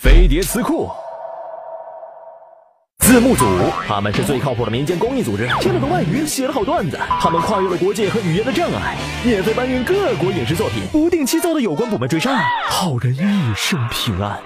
飞碟词库字幕组，他们是最靠谱的民间公益组织，贴了个外语，写了好段子，他们跨越了国界和语言的障碍，免费搬运各国影视作品，不定期遭到有关部门追杀，好人一生平安。